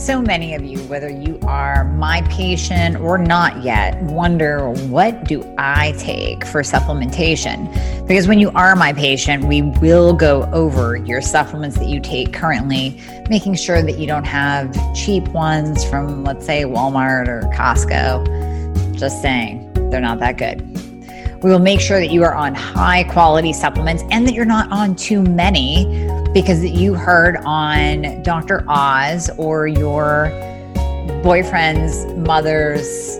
So many of you, whether you are my patient or not yet, wonder what do I take for supplementation? Because when you are my patient, we will go over your supplements that you take currently, making sure that you don't have cheap ones from, let's say, Walmart or Costco. Just saying, they're not that good. We will make sure that you are on high quality supplements and that you're not on too many because you heard on Dr. Oz or your boyfriend's mother's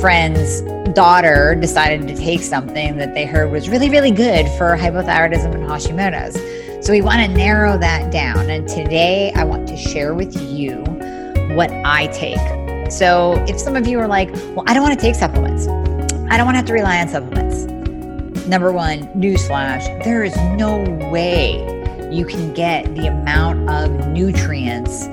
friend's daughter decided to take something that they heard was really, really good for hypothyroidism and Hashimoto's. So we want to narrow that down. And today I want to share with you what I take. So if some of you are like, well, I don't want to take supplements, I don't want to have to rely on supplements. Number one, newsflash, there is no way you can get the amount of nutrients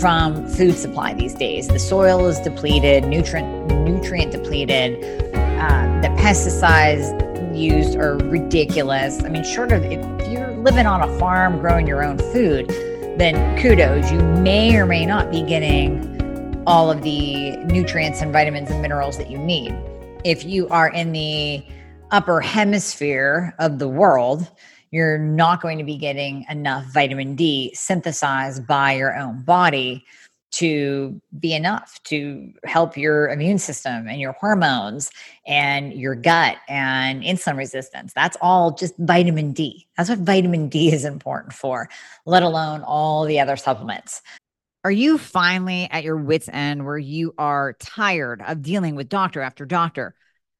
from food supply these days. The soil is depleted, nutrient nutrient depleted. Uh, the pesticides used are ridiculous. I mean, short of if you're living on a farm growing your own food, then kudos. You may or may not be getting all of the nutrients and vitamins and minerals that you need. If you are in the upper hemisphere of the world, you're not going to be getting enough vitamin D synthesized by your own body to be enough to help your immune system and your hormones and your gut and insulin resistance. That's all just vitamin D. That's what vitamin D is important for, let alone all the other supplements. Are you finally at your wits' end where you are tired of dealing with doctor after doctor?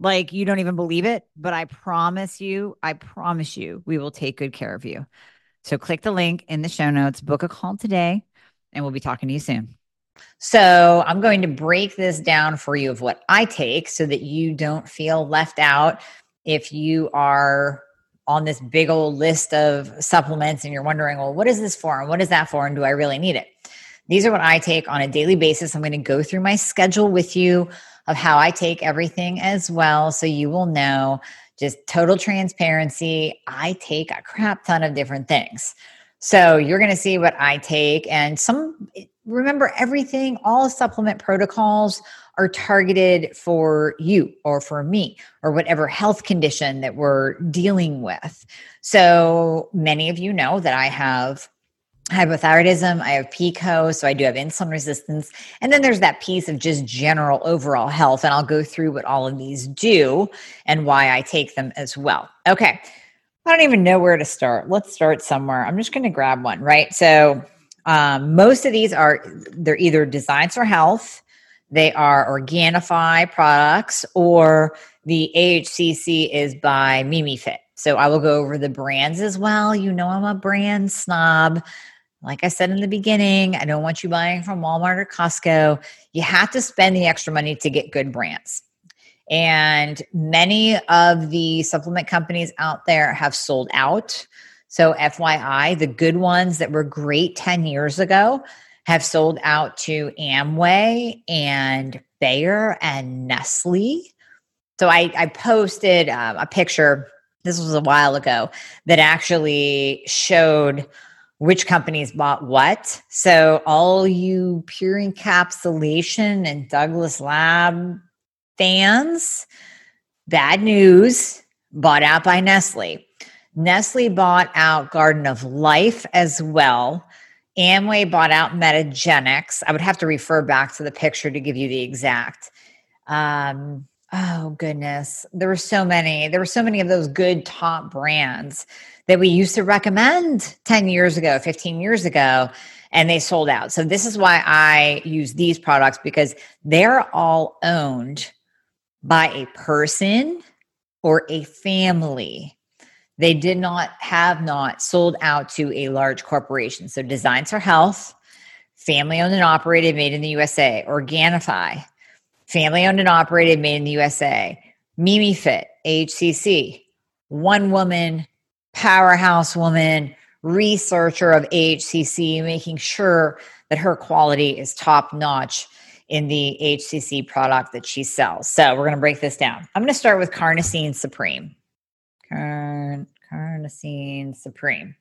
like you don't even believe it, but I promise you, I promise you, we will take good care of you. So click the link in the show notes, book a call today, and we'll be talking to you soon. So, I'm going to break this down for you of what I take so that you don't feel left out if you are on this big old list of supplements and you're wondering, well, what is this for? And what is that for? And do I really need it? These are what I take on a daily basis. I'm going to go through my schedule with you of how I take everything as well. So you will know just total transparency. I take a crap ton of different things. So you're going to see what I take. And some, remember, everything, all supplement protocols are targeted for you or for me or whatever health condition that we're dealing with. So many of you know that I have hypothyroidism, I have PCOS, so I do have insulin resistance. And then there's that piece of just general overall health. And I'll go through what all of these do and why I take them as well. Okay. I don't even know where to start. Let's start somewhere. I'm just going to grab one, right? So, um, most of these are they're either designs for health, they are Organifi products, or the AHCC is by Mimi Fit. So I will go over the brands as well. You know, I'm a brand snob. Like I said in the beginning, I don't want you buying from Walmart or Costco. You have to spend the extra money to get good brands. And many of the supplement companies out there have sold out. So, FYI, the good ones that were great 10 years ago have sold out to Amway and Bayer and Nestle. So, I, I posted um, a picture, this was a while ago, that actually showed which companies bought what. So, all you pure encapsulation and Douglas Lab fans, bad news bought out by Nestle. Nestle bought out Garden of Life as well. Amway bought out Metagenics. I would have to refer back to the picture to give you the exact. Um, Oh goodness. There were so many. There were so many of those good top brands that we used to recommend 10 years ago, 15 years ago, and they sold out. So this is why I use these products because they're all owned by a person or a family. They did not have not sold out to a large corporation. So Designs for Health, family owned and operated, made in the USA, Organifi, family owned and operated, made in the USA, Mimi Fit, HCC, one woman, powerhouse woman, researcher of HCC, making sure that her quality is top notch in the HCC product that she sells. So we're going to break this down. I'm going to start with Carnosine Supreme. Carn- Carnosine Supreme.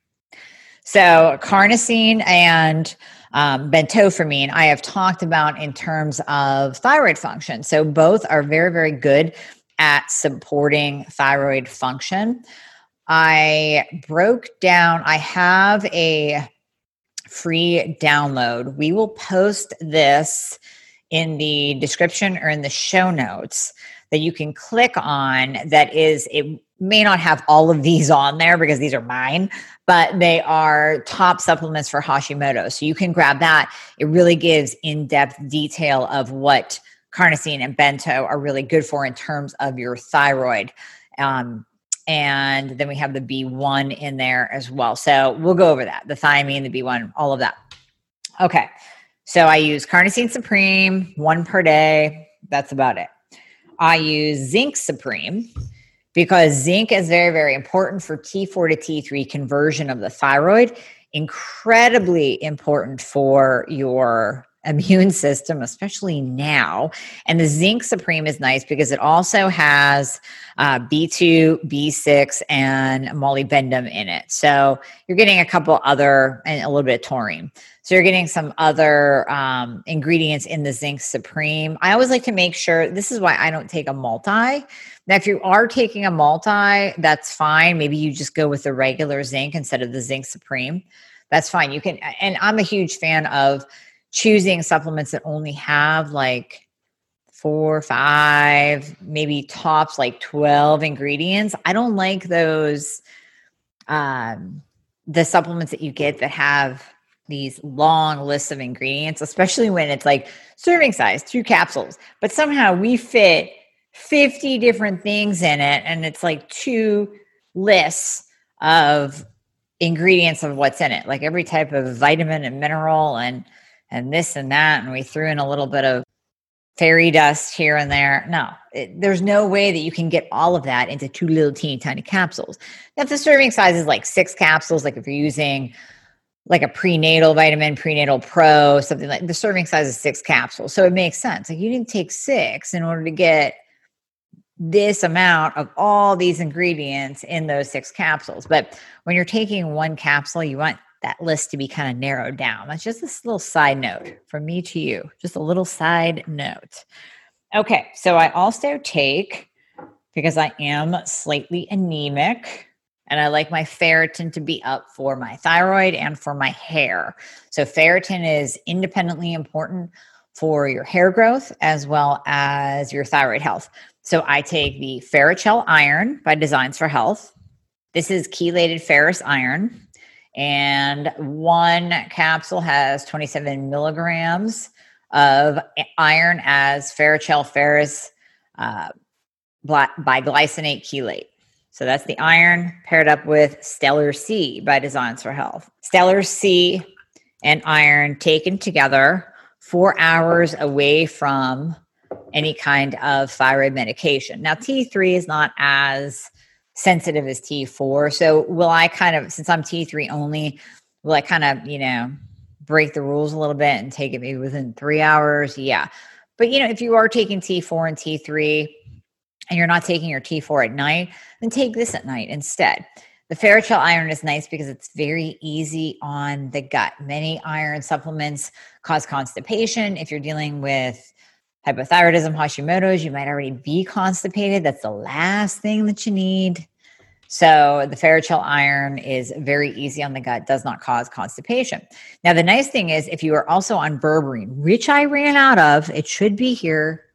So carnosine and um, I have talked about in terms of thyroid function. So both are very, very good at supporting thyroid function. I broke down, I have a free download. We will post this in the description or in the show notes that you can click on that is it may not have all of these on there because these are mine but they are top supplements for hashimoto so you can grab that it really gives in-depth detail of what carnosine and bento are really good for in terms of your thyroid um, and then we have the b1 in there as well so we'll go over that the thiamine the b1 all of that okay so I use Carnosine Supreme, one per day. That's about it. I use Zinc Supreme because zinc is very, very important for T4 to T3 conversion of the thyroid. Incredibly important for your immune system, especially now. And the zinc supreme is nice because it also has uh, B2, B6, and molybdenum in it. So you're getting a couple other, and a little bit of taurine. So you're getting some other um, ingredients in the zinc supreme. I always like to make sure this is why I don't take a multi. Now, if you are taking a multi, that's fine. Maybe you just go with the regular zinc instead of the zinc supreme. That's fine. You can, and I'm a huge fan of choosing supplements that only have like four, five, maybe tops like 12 ingredients. I don't like those um the supplements that you get that have these long lists of ingredients, especially when it's like serving size, two capsules, but somehow we fit 50 different things in it and it's like two lists of ingredients of what's in it, like every type of vitamin and mineral and and this and that. And we threw in a little bit of fairy dust here and there. No, it, there's no way that you can get all of that into two little teeny tiny capsules. Now, if the serving size is like six capsules, like if you're using like a prenatal vitamin, prenatal pro, something like the serving size is six capsules. So it makes sense. Like you didn't take six in order to get this amount of all these ingredients in those six capsules. But when you're taking one capsule, you want that list to be kind of narrowed down. That's just this little side note from me to you, just a little side note. Okay, so I also take, because I am slightly anemic, and I like my ferritin to be up for my thyroid and for my hair. So, ferritin is independently important for your hair growth as well as your thyroid health. So, I take the Ferrocell Iron by Designs for Health. This is chelated ferrous iron and one capsule has 27 milligrams of iron as Ferrocell ferrous uh, biglycinate chelate. So that's the iron paired up with Stellar C by Designs for Health. Stellar C and iron taken together four hours away from any kind of thyroid medication. Now, T3 is not as sensitive as T4. So will I kind of, since I'm T3 only, will I kind of, you know, break the rules a little bit and take it maybe within three hours? Yeah. But, you know, if you are taking T4 and T3 and you're not taking your T4 at night, then take this at night instead. The Ferrocell iron is nice because it's very easy on the gut. Many iron supplements cause constipation. If you're dealing with hypothyroidism, Hashimoto's, you might already be constipated. That's the last thing that you need. So the Ferrocell iron is very easy on the gut, does not cause constipation. Now, the nice thing is if you are also on berberine, which I ran out of, it should be here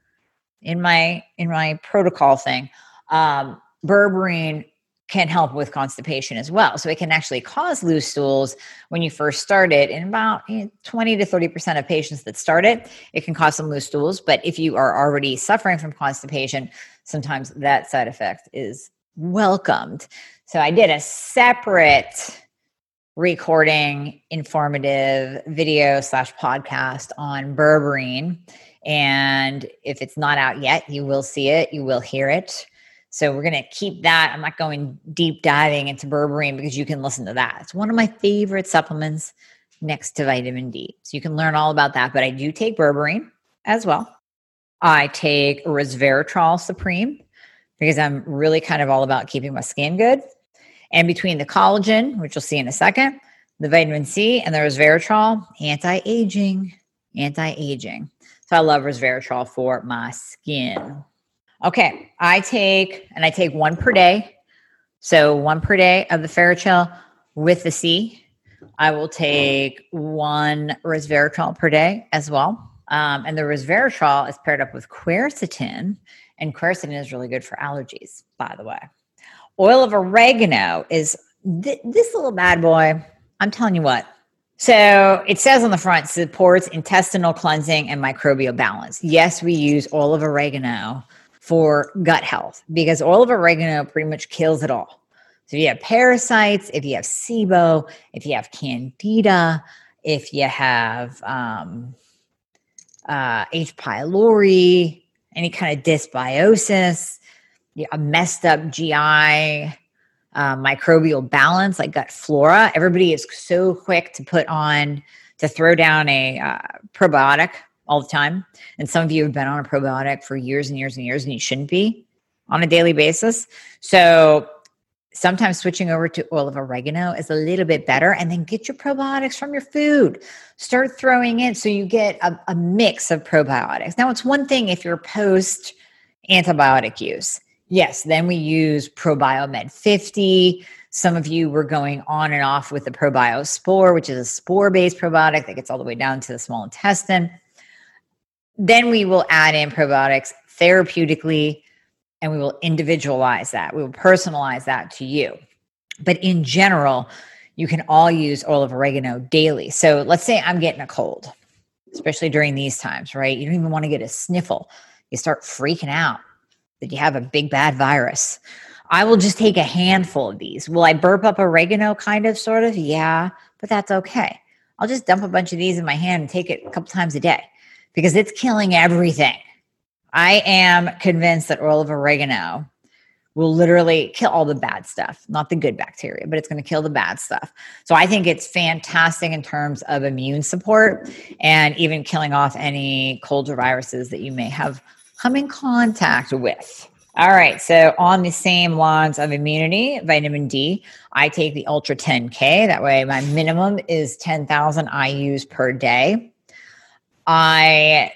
in my in my protocol thing. Um, berberine can help with constipation as well. So it can actually cause loose stools when you first start it. In about eh, 20 to 30% of patients that start it, it can cause some loose stools. But if you are already suffering from constipation, sometimes that side effect is welcomed. So I did a separate recording informative video slash podcast on berberine. And if it's not out yet, you will see it, you will hear it. So we're going to keep that. I'm not going deep diving into berberine because you can listen to that. It's one of my favorite supplements next to vitamin D. So you can learn all about that. But I do take berberine as well. I take resveratrol supreme because I'm really kind of all about keeping my skin good. And between the collagen, which you'll see in a second, the vitamin C, and the resveratrol, anti aging, anti aging. So I love resveratrol for my skin. Okay, I take, and I take one per day. So one per day of the Ferrocell with the C. I will take one resveratrol per day as well. Um, and the resveratrol is paired up with quercetin, and quercetin is really good for allergies, by the way. Oil of oregano is th- this little bad boy. I'm telling you what. So it says on the front supports intestinal cleansing and microbial balance. Yes, we use oil of oregano for gut health because oil of oregano pretty much kills it all. So if you have parasites, if you have SIBO, if you have candida, if you have um, uh, H. pylori, any kind of dysbiosis, a messed up GI uh, microbial balance, like gut flora. Everybody is so quick to put on, to throw down a uh, probiotic all the time. And some of you have been on a probiotic for years and years and years, and you shouldn't be on a daily basis. So sometimes switching over to oil of oregano is a little bit better. And then get your probiotics from your food. Start throwing in so you get a, a mix of probiotics. Now, it's one thing if you're post antibiotic use. Yes, then we use ProBiomed 50. Some of you were going on and off with the ProbioSpore, which is a spore based probiotic that gets all the way down to the small intestine. Then we will add in probiotics therapeutically and we will individualize that. We will personalize that to you. But in general, you can all use oil of oregano daily. So let's say I'm getting a cold, especially during these times, right? You don't even want to get a sniffle. You start freaking out that you have a big bad virus. I will just take a handful of these. Will I burp up oregano kind of sort of? Yeah, but that's okay. I'll just dump a bunch of these in my hand and take it a couple times a day because it's killing everything. I am convinced that oil of oregano will literally kill all the bad stuff, not the good bacteria, but it's going to kill the bad stuff. So I think it's fantastic in terms of immune support and even killing off any colds or viruses that you may have come in contact with. All right, so on the same lines of immunity, vitamin D, I take the Ultra 10K. That way, my minimum is 10,000 IUs per day. I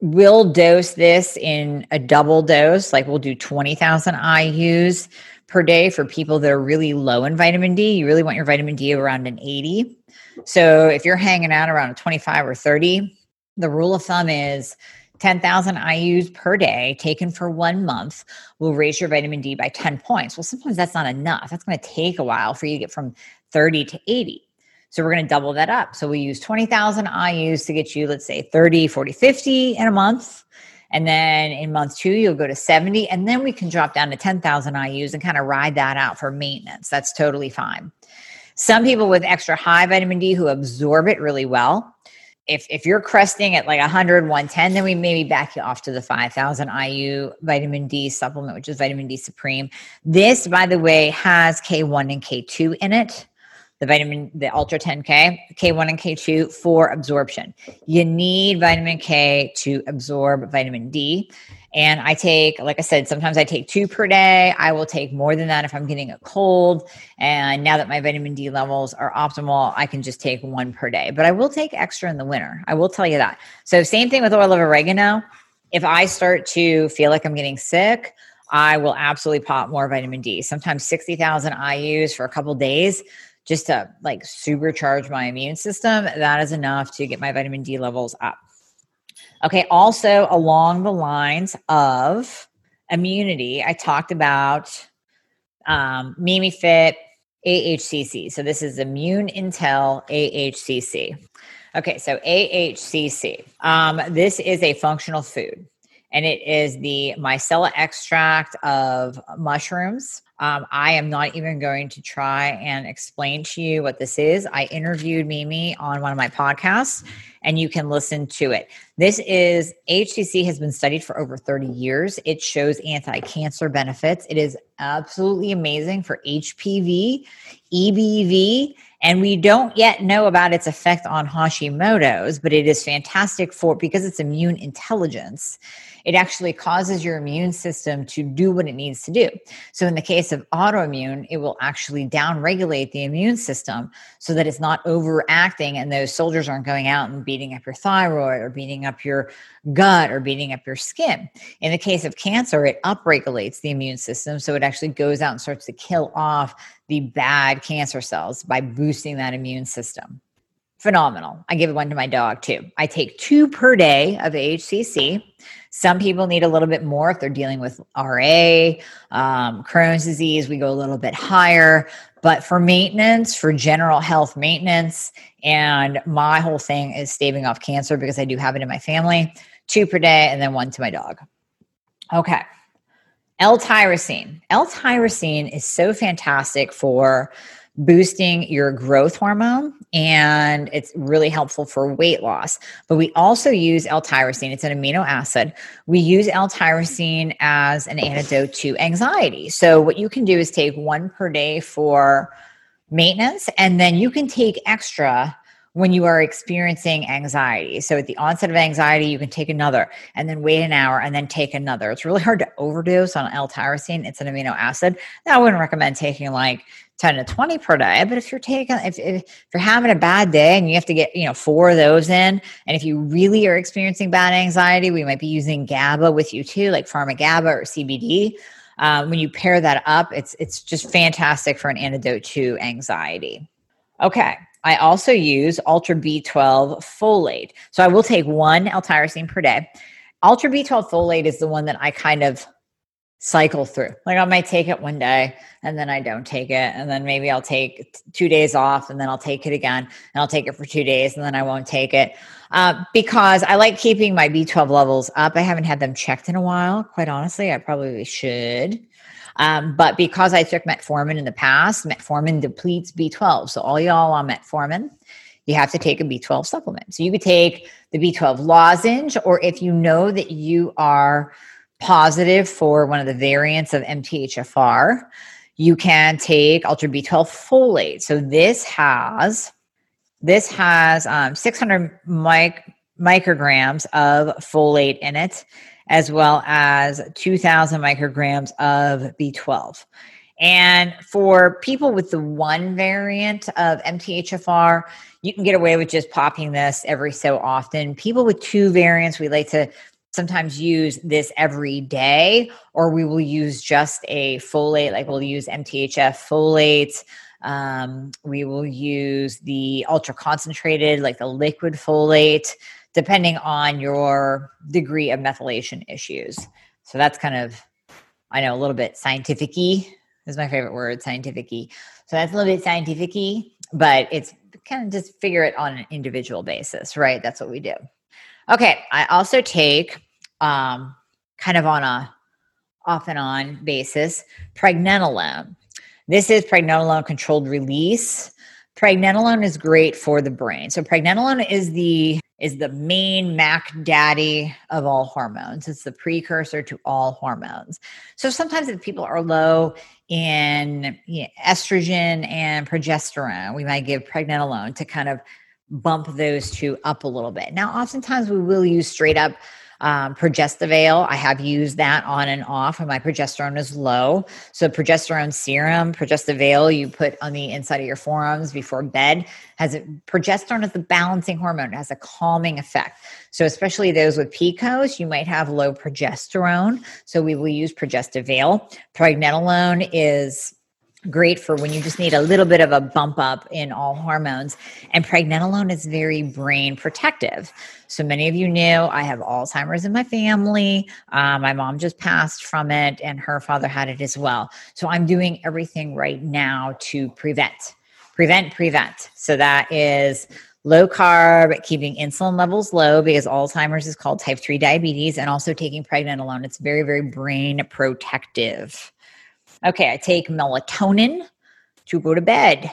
will dose this in a double dose, like we'll do 20,000 IUs per day for people that are really low in vitamin D. You really want your vitamin D around an 80. So if you're hanging out around a 25 or 30, the rule of thumb is 10,000 IUs per day taken for one month will raise your vitamin D by 10 points. Well, sometimes that's not enough. That's going to take a while for you to get from 30 to 80. So we're going to double that up. So we use 20,000 IUs to get you, let's say 30, 40, 50 in a month. And then in month two, you'll go to 70. And then we can drop down to 10,000 IUs and kind of ride that out for maintenance. That's totally fine. Some people with extra high vitamin D who absorb it really well. If, if you're cresting at like 100, 110, then we maybe back you off to the 5,000 IU vitamin D supplement, which is vitamin D Supreme. This, by the way, has K1 and K2 in it the vitamin, the Ultra 10K, K1 and K2 for absorption. You need vitamin K to absorb vitamin D. And I take, like I said, sometimes I take two per day. I will take more than that if I'm getting a cold. And now that my vitamin D levels are optimal, I can just take one per day. But I will take extra in the winter. I will tell you that. So, same thing with oil of oregano. If I start to feel like I'm getting sick, I will absolutely pop more vitamin D. Sometimes 60,000 IUs for a couple days just to like supercharge my immune system, that is enough to get my vitamin D levels up. Okay, also along the lines of immunity, I talked about um, Mimi Fit, AHCC. So this is Immune Intel AHCC. Okay, so AHCC. Um, this is a functional food, and it is the mycelia extract of mushrooms. Um, I am not even going to try and explain to you what this is. I interviewed Mimi on one of my podcasts, and you can listen to it. This is HCC has been studied for over 30 years. It shows anti cancer benefits. It is absolutely amazing for HPV, EBV, and we don't yet know about its effect on Hashimoto's, but it is fantastic for because it's immune intelligence it actually causes your immune system to do what it needs to do. So, in the case of autoimmune, it will actually downregulate the immune system so that it's not overacting and those soldiers aren't going out and beating up your thyroid or beating up your gut or beating up your skin. In the case of cancer, it upregulates the immune system. So, it actually goes out and starts to kill off the bad cancer cells by boosting that immune system phenomenal. I give one to my dog too. I take two per day of HCC. Some people need a little bit more if they're dealing with RA, um, Crohn's disease. We go a little bit higher. But for maintenance, for general health maintenance, and my whole thing is staving off cancer because I do have it in my family, two per day and then one to my dog. Okay. L-tyrosine. L-tyrosine is so fantastic for boosting your growth hormone and it's really helpful for weight loss. But we also use L-tyrosine, it's an amino acid. We use L-tyrosine as an antidote to anxiety. So what you can do is take one per day for maintenance and then you can take extra when you are experiencing anxiety. So at the onset of anxiety, you can take another and then wait an hour and then take another. It's really hard to overdose on L-tyrosine. It's an amino acid. Now, I wouldn't recommend taking like 10 to 20 per day. But if you're taking, if, if, you're having a bad day and you have to get, you know, four of those in, and if you really are experiencing bad anxiety, we might be using GABA with you too, like Pharma GABA or CBD. Um, when you pair that up, it's it's just fantastic for an antidote to anxiety. Okay. I also use Ultra B12 folate. So I will take one L-tyrosine per day. Ultra B12 folate is the one that I kind of cycle through. Like I might take it one day and then I don't take it. And then maybe I'll take two days off and then I'll take it again and I'll take it for two days and then I won't take it. Uh, because I like keeping my B12 levels up. I haven't had them checked in a while, quite honestly. I probably should. Um, but because I took metformin in the past, metformin depletes B12. So all y'all on metformin, you have to take a B12 supplement. So you could take the B12 lozenge, or if you know that you are positive for one of the variants of MTHFR, you can take Ultra B12 folate. So this has this has um, 600 mic- micrograms of folate in it, as well as 2,000 micrograms of B12. And for people with the one variant of MTHFR, you can get away with just popping this every so often. People with two variants, we like to sometimes use this every day, or we will use just a folate, like we'll use MTHF folate. Um, we will use the ultra concentrated, like the liquid folate, depending on your degree of methylation issues. So that's kind of, I know, a little bit scientific is my favorite word, scientific So that's a little bit scientific but it's kind of just figure it on an individual basis, right? That's what we do. Okay, I also take um, kind of on a off and on basis pregnenolone. This is pregnenolone controlled release. Pregnenolone is great for the brain. So pregnenolone is the is the main Mac daddy of all hormones. It's the precursor to all hormones. So sometimes if people are low in you know, estrogen and progesterone, we might give pregnenolone to kind of bump those two up a little bit. Now, oftentimes we will use straight up um, Progestavail, I have used that on and off when my progesterone is low. So, progesterone serum, Progestavail, you put on the inside of your forearms before bed, has a, progesterone is the balancing hormone. It has a calming effect. So, especially those with PCOS, you might have low progesterone. So, we will use Progestavail. Pregnenolone is great for when you just need a little bit of a bump up in all hormones. And pregnenolone is very brain protective. So many of you knew I have Alzheimer's in my family. Uh, my mom just passed from it, and her father had it as well. So I'm doing everything right now to prevent, prevent, prevent. So that is low carb, keeping insulin levels low because Alzheimer's is called type 3 diabetes, and also taking pregnenolone. It's very, very brain protective. Okay, I take melatonin to go to bed.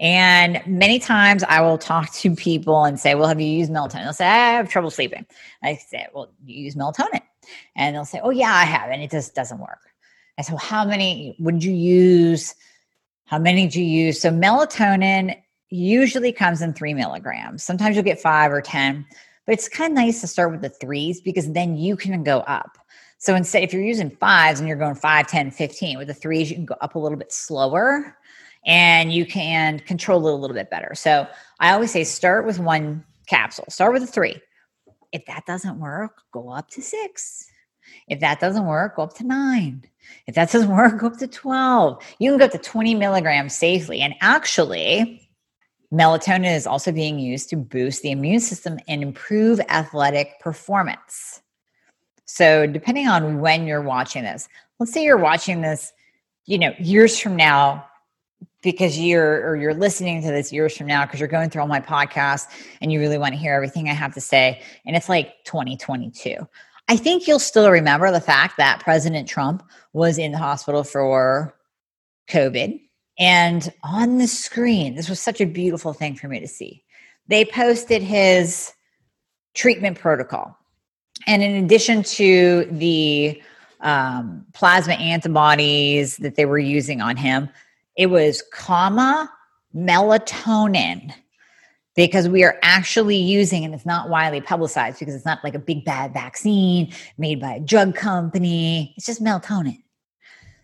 And many times I will talk to people and say, Well, have you used melatonin? They'll say, I have trouble sleeping. I say, Well, you use melatonin. And they'll say, Oh, yeah, I have. And it just doesn't work. I said, Well, how many would you use? How many do you use? So, melatonin usually comes in three milligrams. Sometimes you'll get five or 10, but it's kind of nice to start with the threes because then you can go up. So instead, if you're using fives and you're going 5, 10, 15, with the threes, you can go up a little bit slower and you can control it a little bit better. So I always say start with one capsule, start with a three. If that doesn't work, go up to six. If that doesn't work, go up to nine. If that doesn't work, go up to 12. You can go up to 20 milligrams safely. And actually, melatonin is also being used to boost the immune system and improve athletic performance. So, depending on when you're watching this, let's say you're watching this, you know, years from now, because you're or you're listening to this years from now because you're going through all my podcasts and you really want to hear everything I have to say, and it's like 2022. I think you'll still remember the fact that President Trump was in the hospital for COVID. And on the screen, this was such a beautiful thing for me to see. They posted his treatment protocol. And in addition to the um, plasma antibodies that they were using on him, it was comma melatonin because we are actually using, and it's not widely publicized because it's not like a big bad vaccine made by a drug company. It's just melatonin.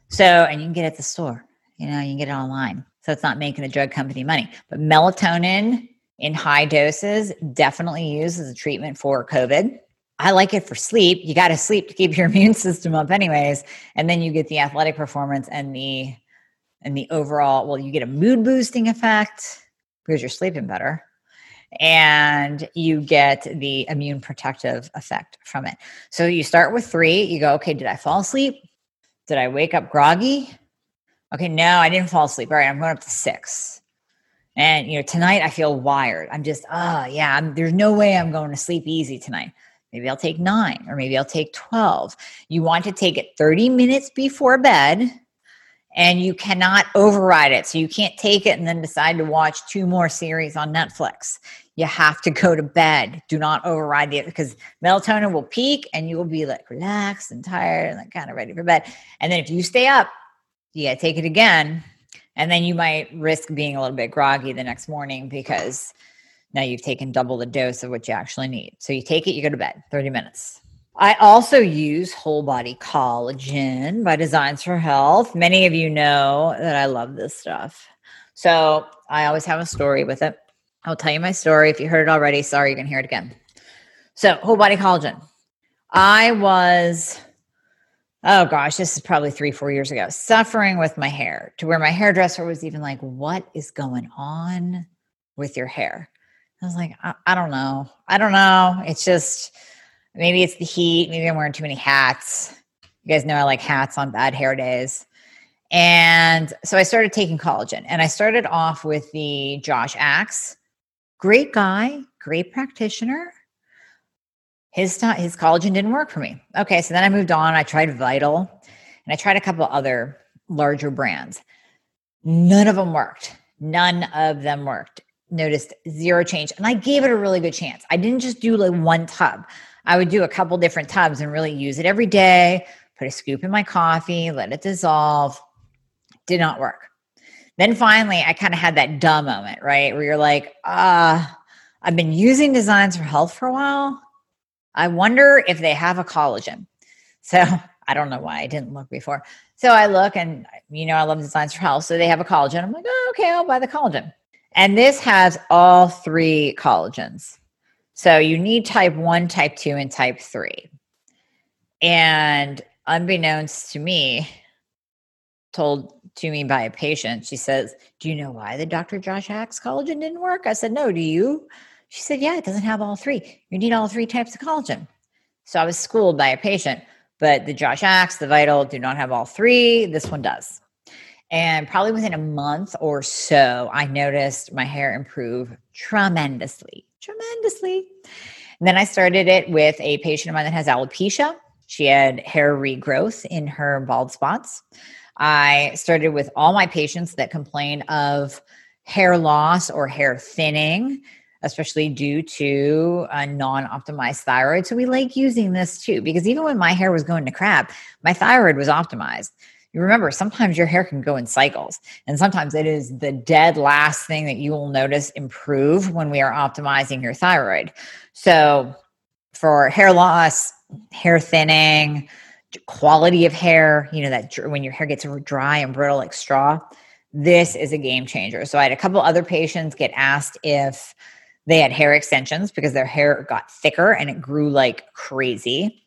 So, and you can get it at the store, you know, you can get it online. So it's not making the drug company money. But melatonin in high doses definitely used as a treatment for COVID. I like it for sleep. You got to sleep to keep your immune system up, anyways, and then you get the athletic performance and the and the overall. Well, you get a mood boosting effect because you're sleeping better, and you get the immune protective effect from it. So you start with three. You go, okay, did I fall asleep? Did I wake up groggy? Okay, no, I didn't fall asleep. All right, I'm going up to six. And you know, tonight I feel wired. I'm just, oh yeah, I'm, there's no way I'm going to sleep easy tonight. Maybe I'll take nine or maybe I'll take 12. You want to take it 30 minutes before bed and you cannot override it. So you can't take it and then decide to watch two more series on Netflix. You have to go to bed. Do not override it because melatonin will peak and you will be like relaxed and tired and like kind of ready for bed. And then if you stay up, to take it again. And then you might risk being a little bit groggy the next morning because now you've taken double the dose of what you actually need. So you take it, you go to bed, 30 minutes. I also use whole body collagen by Designs for Health. Many of you know that I love this stuff. So I always have a story with it. I'll tell you my story. If you heard it already, sorry, you can hear it again. So, whole body collagen. I was, oh gosh, this is probably three, four years ago, suffering with my hair to where my hairdresser was even like, What is going on with your hair? I was like, I, I don't know. I don't know. It's just maybe it's the heat. Maybe I'm wearing too many hats. You guys know I like hats on bad hair days. And so I started taking collagen and I started off with the Josh Axe. Great guy, great practitioner. His, his collagen didn't work for me. Okay, so then I moved on. I tried Vital and I tried a couple other larger brands. None of them worked. None of them worked noticed zero change. And I gave it a really good chance. I didn't just do like one tub, I would do a couple different tubs and really use it every day, put a scoop in my coffee, let it dissolve. Did not work. Then finally, I kind of had that duh moment, right? Where you're like, uh, I've been using Designs for Health for a while. I wonder if they have a collagen. So I don't know why I didn't look before. So I look and, you know, I love Designs for Health. So they have a collagen. I'm like, oh, okay, I'll buy the collagen. And this has all three collagens. So you need type 1, type 2, and type 3. And unbeknownst to me, told to me by a patient. She says, Do you know why the Dr. Josh Axe collagen didn't work? I said, No, do you? She said, Yeah, it doesn't have all three. You need all three types of collagen. So I was schooled by a patient, but the Josh Axe, the Vital do not have all three. This one does. And probably within a month or so, I noticed my hair improve tremendously, tremendously. And then I started it with a patient of mine that has alopecia. She had hair regrowth in her bald spots. I started with all my patients that complain of hair loss or hair thinning, especially due to a non optimized thyroid. So we like using this too, because even when my hair was going to crap, my thyroid was optimized. You remember, sometimes your hair can go in cycles, and sometimes it is the dead last thing that you will notice improve when we are optimizing your thyroid. So, for hair loss, hair thinning, quality of hair, you know, that when your hair gets dry and brittle like straw, this is a game changer. So I had a couple other patients get asked if they had hair extensions because their hair got thicker and it grew like crazy.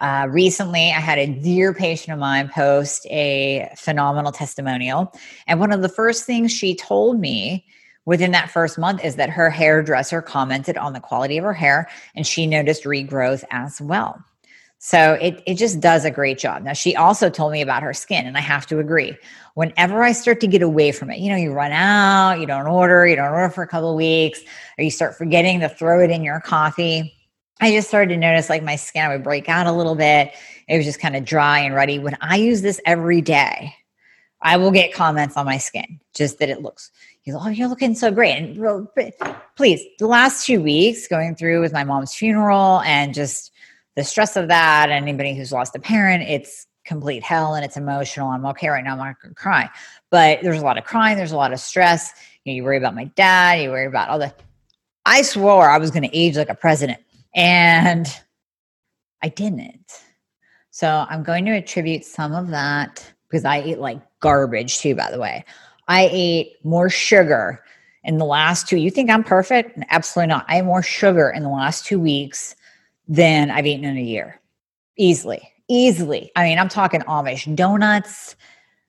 Uh, recently, I had a dear patient of mine post a phenomenal testimonial. And one of the first things she told me within that first month is that her hairdresser commented on the quality of her hair and she noticed regrowth as well. So it, it just does a great job. Now, she also told me about her skin, and I have to agree. Whenever I start to get away from it, you know, you run out, you don't order, you don't order for a couple of weeks, or you start forgetting to throw it in your coffee. I just started to notice like my skin would break out a little bit. It was just kind of dry and ruddy. When I use this every day, I will get comments on my skin, just that it looks, you know, oh, you're looking so great. And please, the last two weeks going through with my mom's funeral and just the stress of that, anybody who's lost a parent, it's complete hell and it's emotional. I'm okay right now. I'm not going to cry. But there's a lot of crying. There's a lot of stress. You, know, you worry about my dad. You worry about all the. I swore I was going to age like a president, and I didn't. So I'm going to attribute some of that because I ate like garbage too, by the way. I ate more sugar in the last two. You think I'm perfect? Absolutely not. I ate more sugar in the last two weeks than I've eaten in a year. Easily, easily. I mean, I'm talking Amish donuts.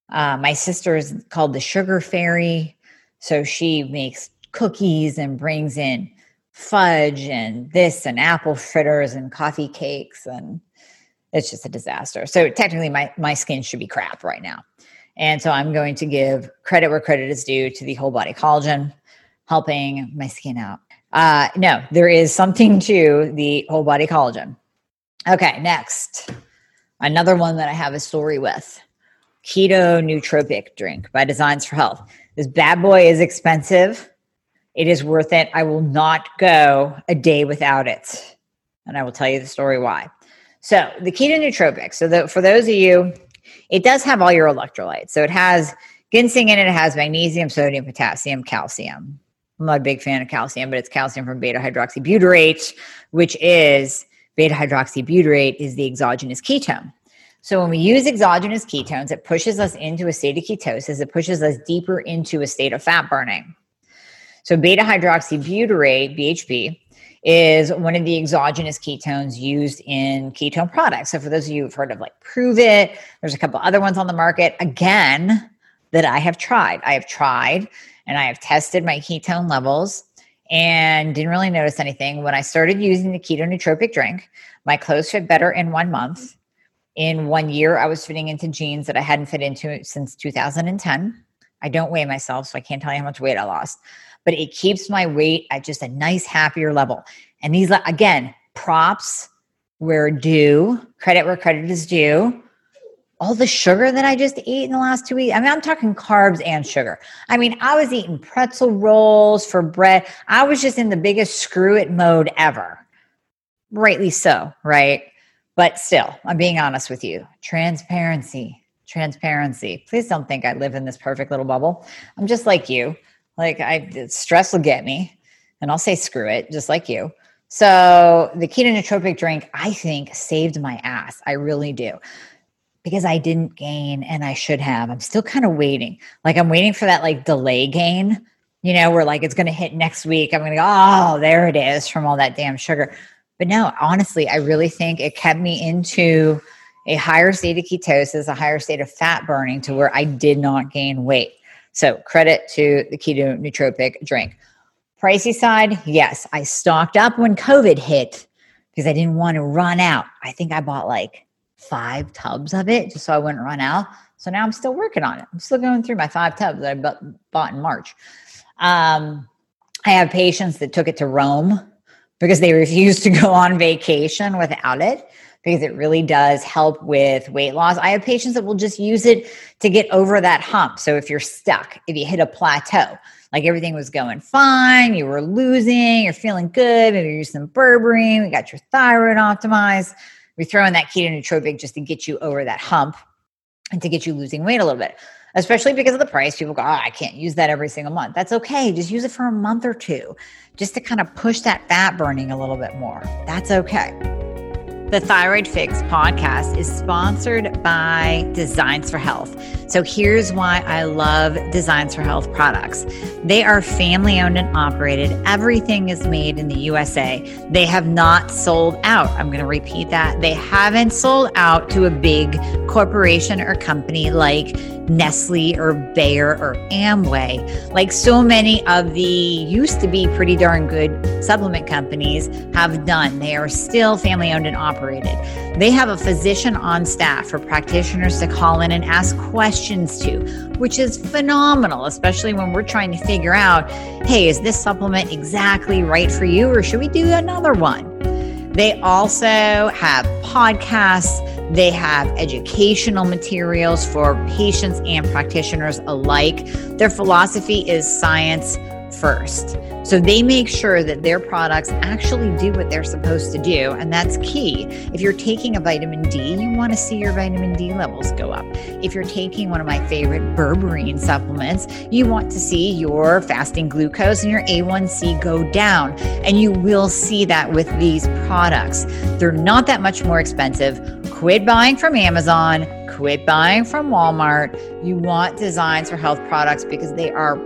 Uh, my sister is called the Sugar Fairy. So she makes cookies and brings in fudge and this and apple fritters and coffee cakes. And it's just a disaster. So technically, my, my skin should be crap right now. And so I'm going to give credit where credit is due to the whole body collagen, helping my skin out. Uh, no, there is something to the whole body collagen. Okay, next. Another one that I have a story with keto nootropic drink by Designs for Health. This bad boy is expensive. It is worth it. I will not go a day without it. And I will tell you the story why. So, the keto nootropic. So, the, for those of you, it does have all your electrolytes. So, it has ginseng in it, it has magnesium, sodium, potassium, calcium. I'm not a big fan of calcium, but it's calcium from beta hydroxybutyrate, which is beta hydroxybutyrate is the exogenous ketone. So when we use exogenous ketones, it pushes us into a state of ketosis, it pushes us deeper into a state of fat burning. So beta hydroxybutyrate, BHB, is one of the exogenous ketones used in ketone products. So for those of you who've heard of like Pruvit, there's a couple other ones on the market again that I have tried. I have tried and I have tested my ketone levels and didn't really notice anything. When I started using the keto nootropic drink, my clothes fit better in one month. In one year, I was fitting into jeans that I hadn't fit into since 2010. I don't weigh myself, so I can't tell you how much weight I lost, but it keeps my weight at just a nice, happier level. And these, again, props where due, credit where credit is due all the sugar that I just ate in the last two weeks. I mean, I'm talking carbs and sugar. I mean, I was eating pretzel rolls for bread. I was just in the biggest screw it mode ever. Rightly so, right? But still, I'm being honest with you. Transparency, transparency. Please don't think I live in this perfect little bubble. I'm just like you. Like I stress will get me and I'll say screw it, just like you. So the keto nootropic drink, I think, saved my ass. I really do because I didn't gain and I should have. I'm still kind of waiting. Like I'm waiting for that like delay gain, you know, where like it's to hit next week. I'm to go, oh, there it is from all that damn sugar. But no, honestly, I really think it kept me into a higher state of ketosis, a higher state of fat burning to where I did not gain weight. So, credit to the keto nootropic drink. Pricey side, yes, I stocked up when COVID hit because I didn't want to run out. I think I bought like five tubs of it just so I wouldn't run out. So now I'm still working on it. I'm still going through my five tubs that I bought in March. Um, I have patients that took it to Rome because they refused to go on vacation without it because it really does help with weight loss. I have patients that will just use it to get over that hump. So if you're stuck, if you hit a plateau, like everything was going fine, you were losing, you're feeling good, maybe you're using some berberine, we got your thyroid optimized. We throw in that keto nootropic just to get you over that hump and to get you losing weight a little bit, especially because of the price. People go, oh, I can't use that every single month. That's okay. Just use it for a month or two just to kind of push that fat burning a little bit more. That's okay. The Thyroid Fix podcast is sponsored by Designs for Health. So here's why I love Designs for Health products. They are family owned and operated. Everything is made in the USA. They have not sold out. I'm going to repeat that. They haven't sold out to a big corporation or company like Nestle or Bayer or Amway, like so many of the used to be pretty darn good supplement companies have done. They are still family owned and operated. They have a physician on staff for practitioners to call in and ask questions to, which is phenomenal, especially when we're trying to figure out hey, is this supplement exactly right for you, or should we do another one? They also have podcasts they have educational materials for patients and practitioners alike. Their philosophy is science first. So they make sure that their products actually do what they're supposed to do. And that's key. If you're taking a vitamin D, you want to see your vitamin D levels go up. If you're taking one of my favorite berberine supplements, you want to see your fasting glucose and your A1C go down. And you will see that with these products. They're not that much more expensive. Quit buying from Amazon, quit buying from Walmart. You want designs for health products because they are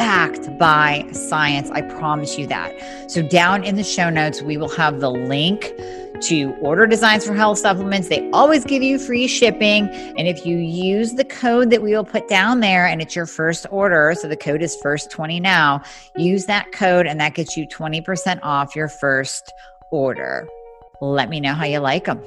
backed by science. I promise you that. So, down in the show notes, we will have the link to order designs for health supplements. They always give you free shipping. And if you use the code that we will put down there and it's your first order, so the code is first20 now, use that code and that gets you 20% off your first order. Let me know how you like them.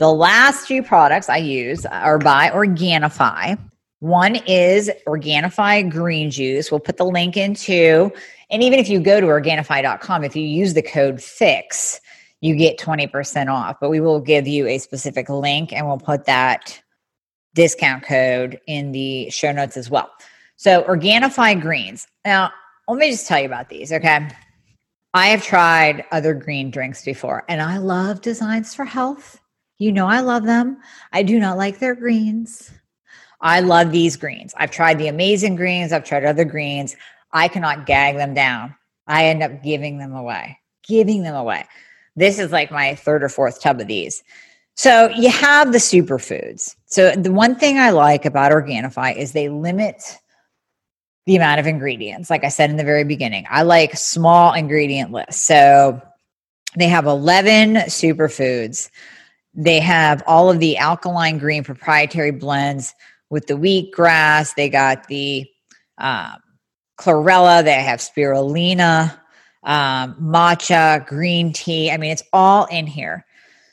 The last few products I use are by Organifi. One is Organifi green juice. We'll put the link into, and even if you go to Organifi.com, if you use the code FIX, you get 20% off. But we will give you a specific link and we'll put that discount code in the show notes as well. So, Organifi greens. Now, let me just tell you about these, okay? I have tried other green drinks before and I love Designs for Health. You know, I love them. I do not like their greens. I love these greens. I've tried the amazing greens, I've tried other greens. I cannot gag them down. I end up giving them away, giving them away. This is like my third or fourth tub of these. So you have the superfoods. So the one thing I like about Organifi is they limit the amount of ingredients. Like I said in the very beginning, I like small ingredient lists. So they have 11 superfoods. They have all of the alkaline green proprietary blends with the wheatgrass. They got the um, chlorella. They have spirulina, um, matcha, green tea. I mean, it's all in here.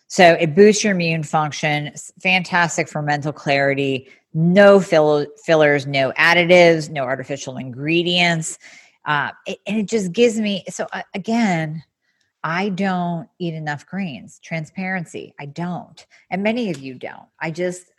So it boosts your immune function. Fantastic for mental clarity. No fill- fillers, no additives, no artificial ingredients. Uh, it, and it just gives me so uh, again I don't eat enough greens. Transparency, I don't. And many of you don't. I just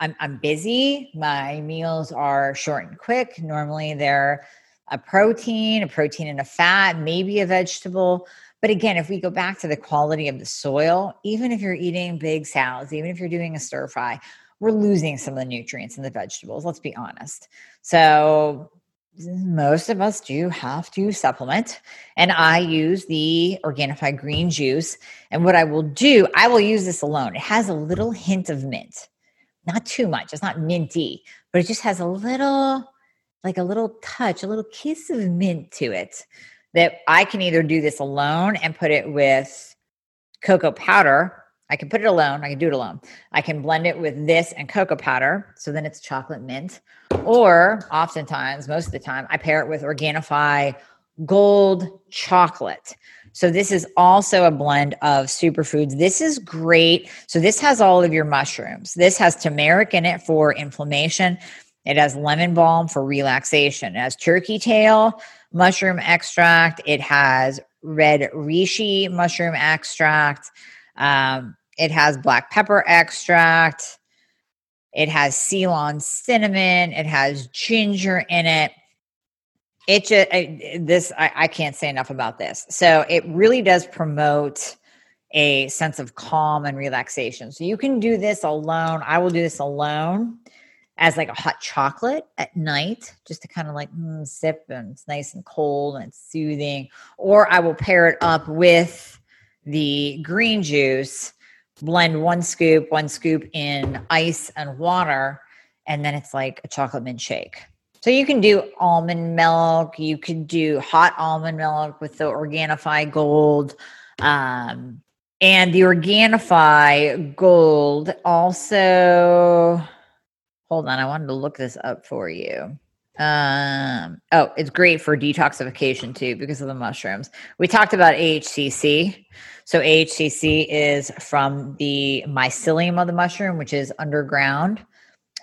I'm, I'm busy. My meals are short and quick. Normally, they're a protein, a protein and a fat, maybe a vegetable. But again, if we go back to the quality of the soil, even if you're eating big salads, even if you're doing a stir fry, we're losing some of the nutrients in the vegetables. Let's be honest. So, most of us do have to supplement. And I use the Organifi green juice. And what I will do, I will use this alone. It has a little hint of mint not too much. It's not minty, but it just has a little, like a little touch, a little kiss of mint to it that I can either do this alone and put it with cocoa powder I can put it alone. I can do it alone. I can blend it with this and cocoa powder. So then it's chocolate mint. Or oftentimes, most of the time, I pair it with Organifi gold chocolate. So this is also a blend of superfoods. This is great. So this has all of your mushrooms. This has turmeric in it for inflammation. It has lemon balm for relaxation. It has turkey tail mushroom extract. It has red reishi mushroom extract. Um, it has black pepper extract. It has Ceylon cinnamon. It has ginger in it. It just I, this I, I can't say enough about this. So it really does promote a sense of calm and relaxation. So you can do this alone. I will do this alone as like a hot chocolate at night, just to kind of like mm, sip and it's nice and cold and it's soothing. Or I will pair it up with the green juice, blend one scoop, one scoop in ice and water, and then it's like a chocolate mint shake. So you can do almond milk, you could do hot almond milk with the Organifi Gold. Um, and the Organifi Gold also Hold on, I wanted to look this up for you. Um, oh, it's great for detoxification too because of the mushrooms. We talked about AHCC. So AHCC is from the mycelium of the mushroom, which is underground.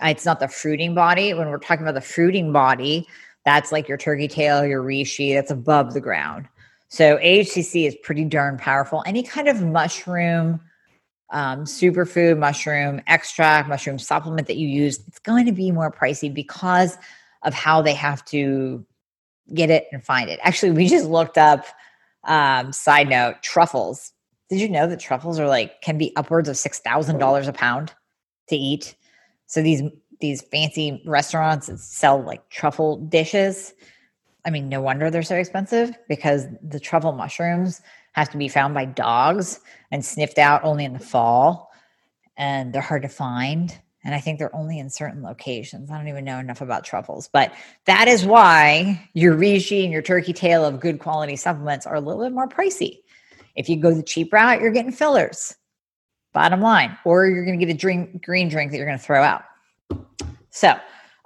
It's not the fruiting body. When we're talking about the fruiting body, that's like your turkey tail, your reishi, that's above the ground. So AHCC is pretty darn powerful. Any kind of mushroom um, superfood, mushroom extract, mushroom supplement that you use, it's going to be more pricey because of how they have to get it and find it. Actually, we just looked up, um, side note, truffles. Did you know that truffles are like, can be upwards of $6,000 a pound to eat? So these, these fancy restaurants that sell like truffle dishes. I mean, no wonder they're so expensive because the truffle mushrooms have to be found by dogs and sniffed out only in the fall. And they're hard to find. And I think they're only in certain locations. I don't even know enough about truffles, but that is why your reishi and your turkey tail of good quality supplements are a little bit more pricey. If you go the cheap route, you're getting fillers, bottom line, or you're going to get a drink, green drink that you're going to throw out. So,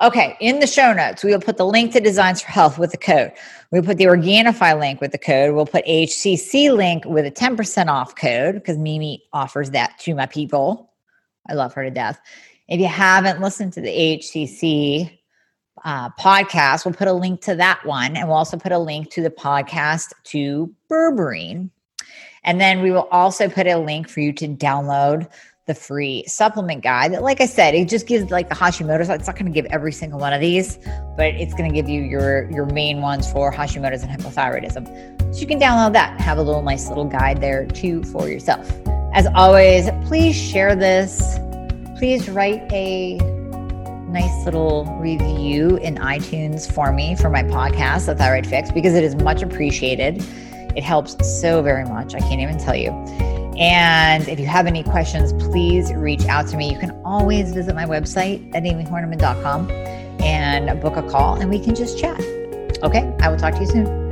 Okay, in the show notes, we will put the link to Designs for Health with the code. We'll put the Organifi link with the code. We'll put HCC link with a 10% off code because Mimi offers that to my people. I love her to death. If you haven't listened to the HCC uh, podcast, we'll put a link to that one. And we'll also put a link to the podcast to berberine. And then we will also put a link for you to download the free supplement guide that like i said it just gives like the hashimoto's it's not going to give every single one of these but it's going to give you your your main ones for hashimoto's and hypothyroidism. So you can download that have a little nice little guide there too for yourself. As always please share this. Please write a nice little review in itunes for me for my podcast the thyroid fix because it is much appreciated it helps so very much i can't even tell you and if you have any questions, please reach out to me. You can always visit my website at amiehornaman.com and book a call and we can just chat. Okay, I will talk to you soon.